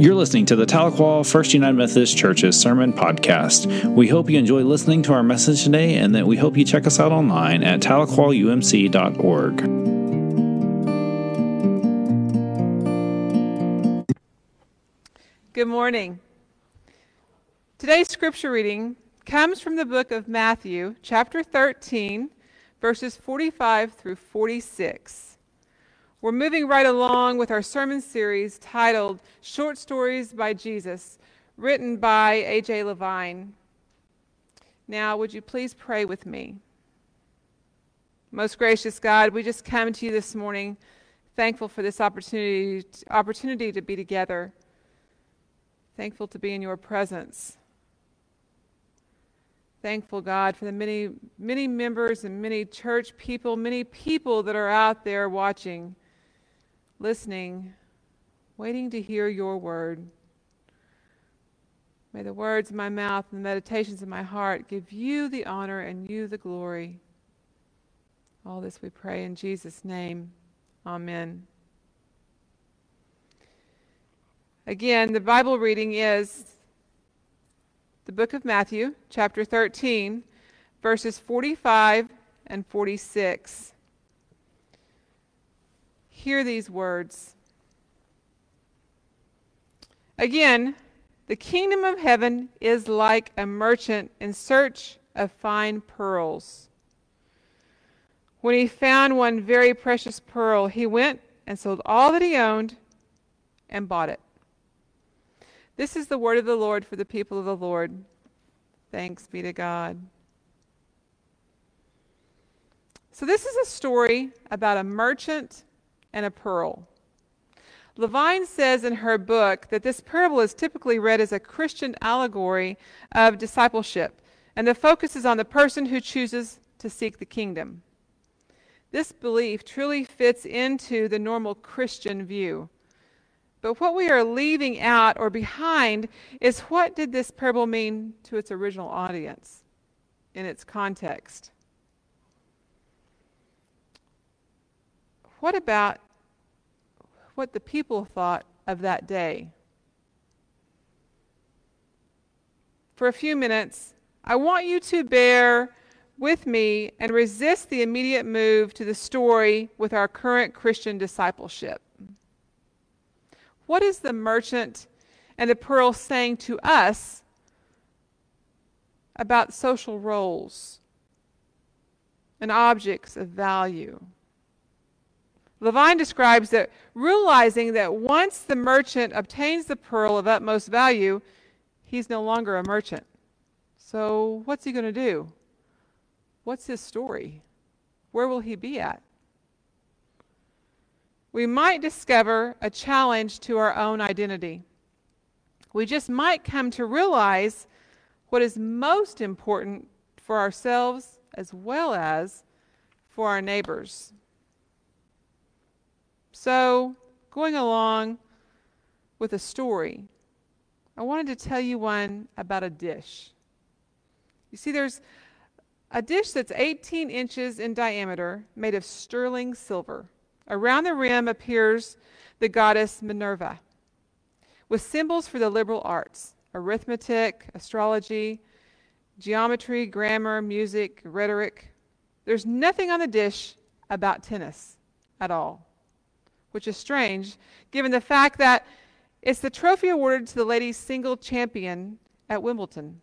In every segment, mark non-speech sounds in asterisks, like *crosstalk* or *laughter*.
You're listening to the Tahlequah First United Methodist Church's Sermon Podcast. We hope you enjoy listening to our message today and that we hope you check us out online at tahlequahumc.org. Good morning. Today's scripture reading comes from the book of Matthew, chapter 13, verses 45 through 46. We're moving right along with our sermon series titled Short Stories by Jesus, written by A.J. Levine. Now, would you please pray with me? Most gracious God, we just come to you this morning thankful for this opportunity, opportunity to be together, thankful to be in your presence. Thankful, God, for the many, many members and many church people, many people that are out there watching listening, waiting to hear your word. May the words of my mouth and the meditations of my heart give you the honor and you the glory. All this we pray in Jesus' name. Amen. Again, the Bible reading is the book of Matthew, chapter 13, verses 45 and 46 hear these words. Again, the kingdom of heaven is like a merchant in search of fine pearls. When he found one very precious pearl, he went and sold all that he owned and bought it. This is the word of the Lord for the people of the Lord. Thanks be to God. So, this is a story about a merchant and a pearl. Levine says in her book that this parable is typically read as a Christian allegory of discipleship, and the focus is on the person who chooses to seek the kingdom. This belief truly fits into the normal Christian view. But what we are leaving out or behind is what did this parable mean to its original audience in its context? What about what the people thought of that day? For a few minutes, I want you to bear with me and resist the immediate move to the story with our current Christian discipleship. What is the merchant and the pearl saying to us about social roles and objects of value? Levine describes that realizing that once the merchant obtains the pearl of utmost value, he's no longer a merchant. So, what's he going to do? What's his story? Where will he be at? We might discover a challenge to our own identity. We just might come to realize what is most important for ourselves as well as for our neighbors. So, going along with a story, I wanted to tell you one about a dish. You see, there's a dish that's 18 inches in diameter, made of sterling silver. Around the rim appears the goddess Minerva, with symbols for the liberal arts arithmetic, astrology, geometry, grammar, music, rhetoric. There's nothing on the dish about tennis at all which is strange given the fact that it's the trophy awarded to the ladies' single champion at Wimbledon,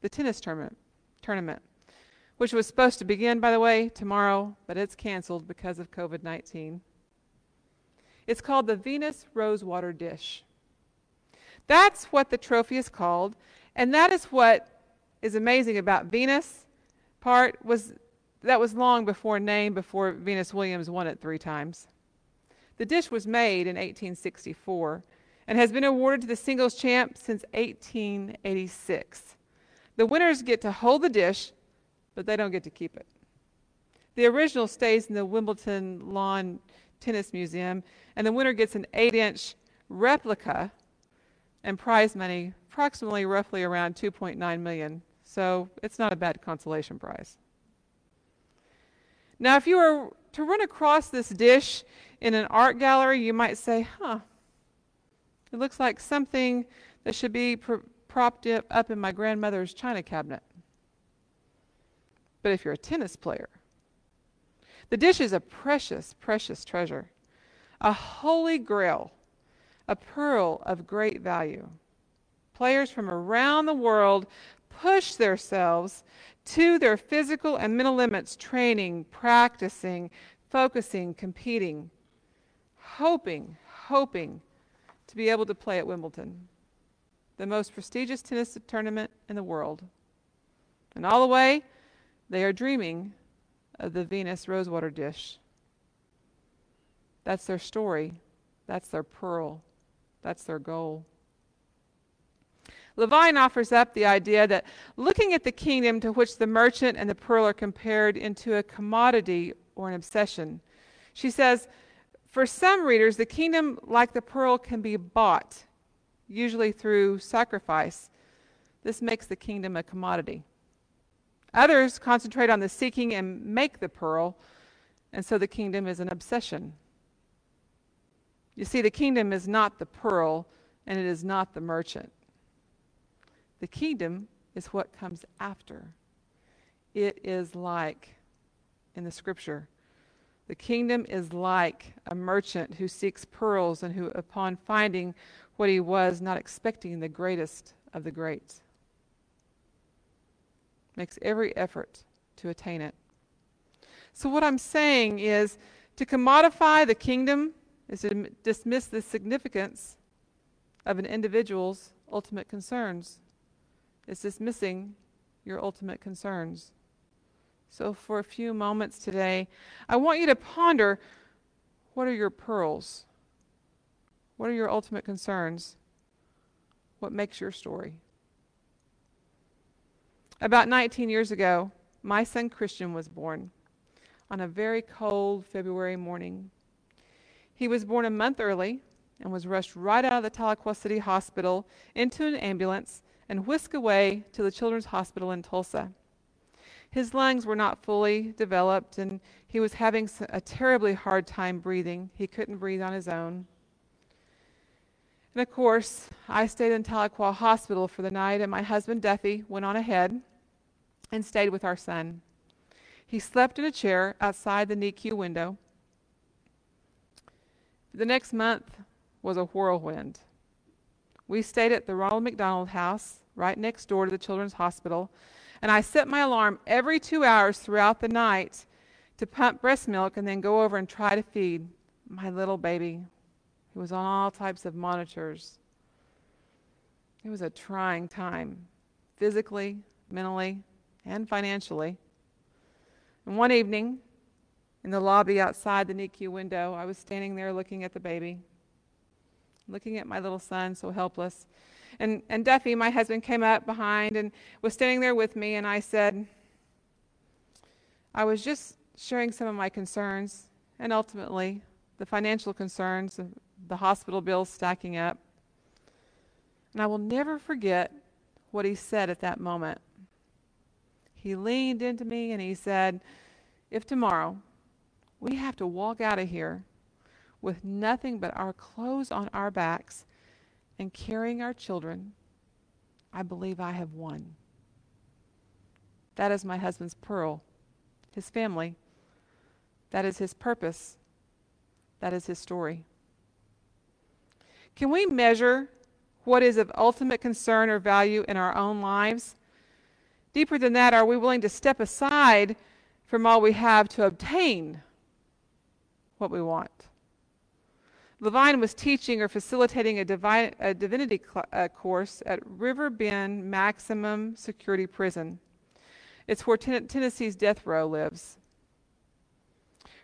the tennis tournament, tournament, which was supposed to begin, by the way, tomorrow, but it's canceled because of COVID 19. It's called the Venus Rosewater Dish. That's what the trophy is called, and that is what is amazing about Venus part was that was long before named before Venus Williams won it three times. The dish was made in 1864 and has been awarded to the singles champ since 1886. The winners get to hold the dish, but they don't get to keep it. The original stays in the Wimbledon Lawn Tennis Museum, and the winner gets an 8 inch replica and prize money, approximately roughly around 2.9 million. So it's not a bad consolation prize. Now, if you were to run across this dish in an art gallery, you might say, huh, It looks like something that should be pr- propped up in my grandmother's china cabinet. But if you're a tennis player, the dish is a precious, precious treasure, a holy grail, a pearl of great value. Players from around the world push themselves to their physical and mental limits, training, practicing, focusing, competing, hoping, hoping to be able to play at Wimbledon, the most prestigious tennis tournament in the world. And all the way, they are dreaming of the Venus rosewater dish. That's their story. That's their pearl. That's their goal. Levine offers up the idea that looking at the kingdom to which the merchant and the pearl are compared into a commodity or an obsession. She says, for some readers, the kingdom, like the pearl, can be bought, usually through sacrifice. This makes the kingdom a commodity. Others concentrate on the seeking and make the pearl, and so the kingdom is an obsession. You see, the kingdom is not the pearl, and it is not the merchant. The kingdom is what comes after. It is like in the scripture. The kingdom is like a merchant who seeks pearls and who, upon finding what he was, not expecting the greatest of the great, makes every effort to attain it. So, what I'm saying is to commodify the kingdom is to dismiss the significance of an individual's ultimate concerns. It's dismissing your ultimate concerns. So, for a few moments today, I want you to ponder what are your pearls? What are your ultimate concerns? What makes your story? About 19 years ago, my son Christian was born on a very cold February morning. He was born a month early and was rushed right out of the Tahlequah City Hospital into an ambulance and whisked away to the Children's Hospital in Tulsa. His lungs were not fully developed, and he was having a terribly hard time breathing. He couldn't breathe on his own. And of course, I stayed in Tahlequah Hospital for the night, and my husband Duffy went on ahead and stayed with our son. He slept in a chair outside the NICU window. The next month was a whirlwind. We stayed at the Ronald McDonald House, right next door to the Children's Hospital, and I set my alarm every two hours throughout the night to pump breast milk and then go over and try to feed my little baby who was on all types of monitors. It was a trying time, physically, mentally, and financially. And one evening, in the lobby outside the NICU window, I was standing there looking at the baby, looking at my little son, so helpless. And, and Duffy, my husband, came up behind and was standing there with me, and I said, I was just sharing some of my concerns and ultimately the financial concerns, of the hospital bills stacking up. And I will never forget what he said at that moment. He leaned into me and he said, If tomorrow we have to walk out of here with nothing but our clothes on our backs and carrying our children, I believe I have won. That is my husband's pearl, his family. That is his purpose. That is his story. Can we measure what is of ultimate concern or value in our own lives? Deeper than that, are we willing to step aside from all we have to obtain what we want? Levine was teaching or facilitating a, a divinity cl- uh, course at River Bend Maximum Security Prison. It's where ten- Tennessee's death row lives.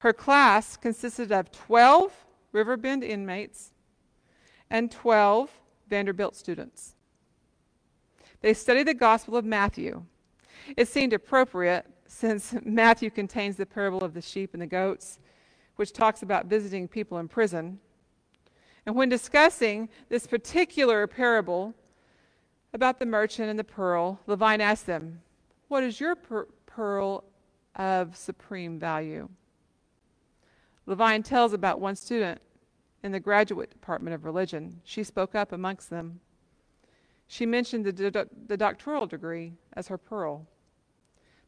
Her class consisted of 12 River Bend inmates and 12 Vanderbilt students. They studied the Gospel of Matthew. It seemed appropriate since *laughs* Matthew contains the parable of the sheep and the goats, which talks about visiting people in prison. And when discussing this particular parable about the merchant and the pearl, Levine asked them, What is your per- pearl of supreme value? Levine tells about one student in the graduate department of religion. She spoke up amongst them. She mentioned the, the doctoral degree as her pearl.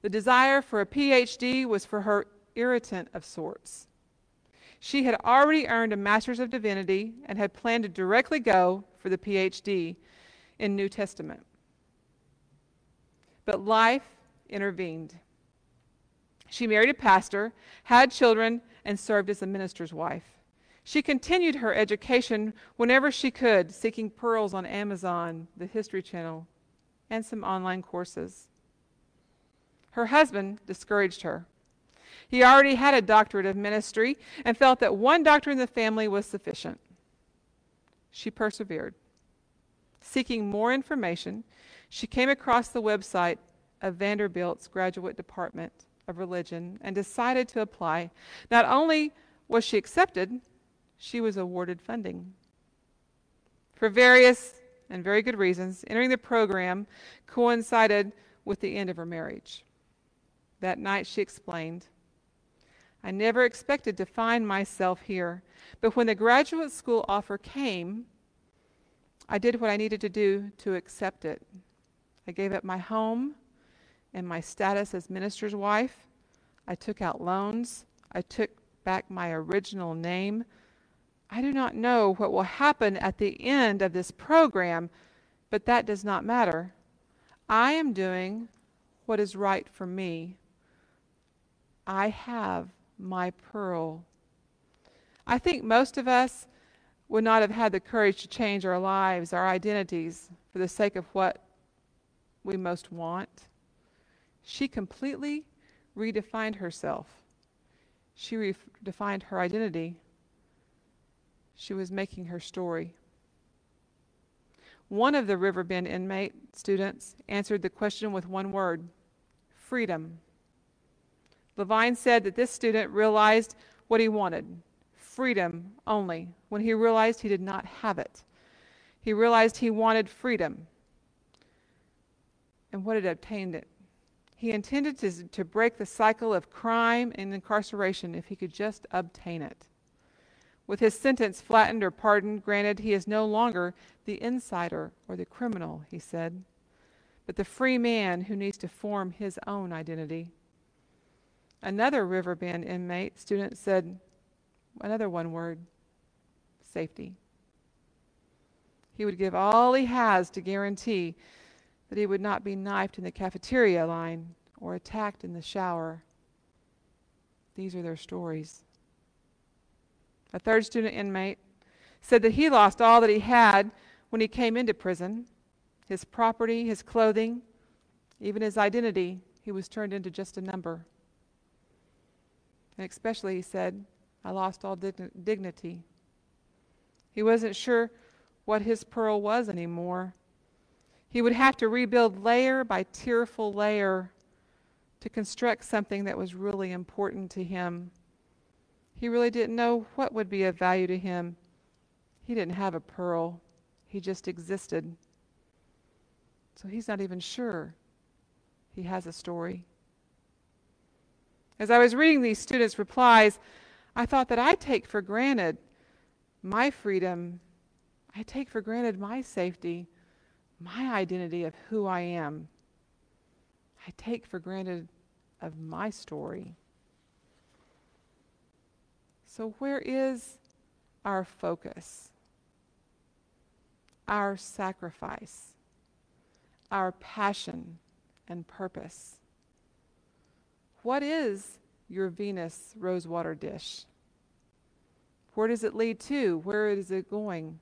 The desire for a PhD was for her irritant of sorts. She had already earned a Master's of Divinity and had planned to directly go for the PhD in New Testament. But life intervened. She married a pastor, had children, and served as a minister's wife. She continued her education whenever she could, seeking pearls on Amazon, the History Channel, and some online courses. Her husband discouraged her. He already had a doctorate of ministry and felt that one doctor in the family was sufficient. She persevered. Seeking more information, she came across the website of Vanderbilt's Graduate Department of Religion and decided to apply. Not only was she accepted, she was awarded funding. For various and very good reasons, entering the program coincided with the end of her marriage. That night she explained, I never expected to find myself here, but when the graduate school offer came, I did what I needed to do to accept it. I gave up my home and my status as minister's wife. I took out loans. I took back my original name. I do not know what will happen at the end of this program, but that does not matter. I am doing what is right for me. I have my pearl. I think most of us would not have had the courage to change our lives, our identities, for the sake of what we most want. She completely redefined herself. She redefined her identity. She was making her story. One of the Riverbend inmate students answered the question with one word freedom. Levine said that this student realized what he wanted freedom only when he realized he did not have it. He realized he wanted freedom. And what had obtained it? He intended to, to break the cycle of crime and incarceration if he could just obtain it. With his sentence flattened or pardoned, granted, he is no longer the insider or the criminal, he said, but the free man who needs to form his own identity. Another Riverbend inmate student said, another one word safety. He would give all he has to guarantee that he would not be knifed in the cafeteria line or attacked in the shower. These are their stories. A third student inmate said that he lost all that he had when he came into prison his property, his clothing, even his identity. He was turned into just a number. And especially, he said, I lost all dignity. He wasn't sure what his pearl was anymore. He would have to rebuild layer by tearful layer to construct something that was really important to him. He really didn't know what would be of value to him. He didn't have a pearl, he just existed. So he's not even sure he has a story. As I was reading these students' replies, I thought that I take for granted my freedom, I take for granted my safety, my identity of who I am. I take for granted of my story. So, where is our focus, our sacrifice, our passion and purpose? What is your Venus rosewater dish? Where does it lead to? Where is it going?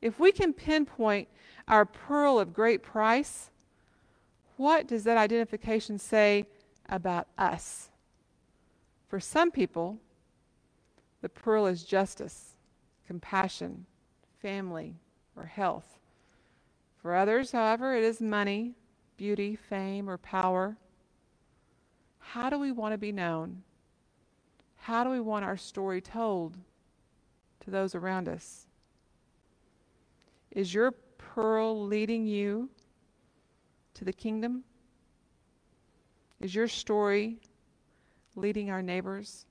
If we can pinpoint our pearl of great price, what does that identification say about us? For some people, the pearl is justice, compassion, family, or health. For others, however, it is money, beauty, fame, or power. How do we want to be known? How do we want our story told to those around us? Is your pearl leading you to the kingdom? Is your story leading our neighbors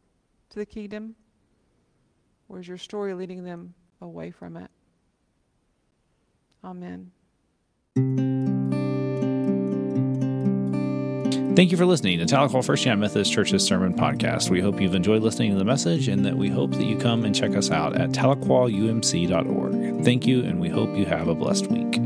to the kingdom? Or is your story leading them away from it? Amen. Thank you for listening to Tahlequah First United Methodist Church's Sermon Podcast. We hope you've enjoyed listening to the message and that we hope that you come and check us out at tahlequahumc.org. Thank you, and we hope you have a blessed week.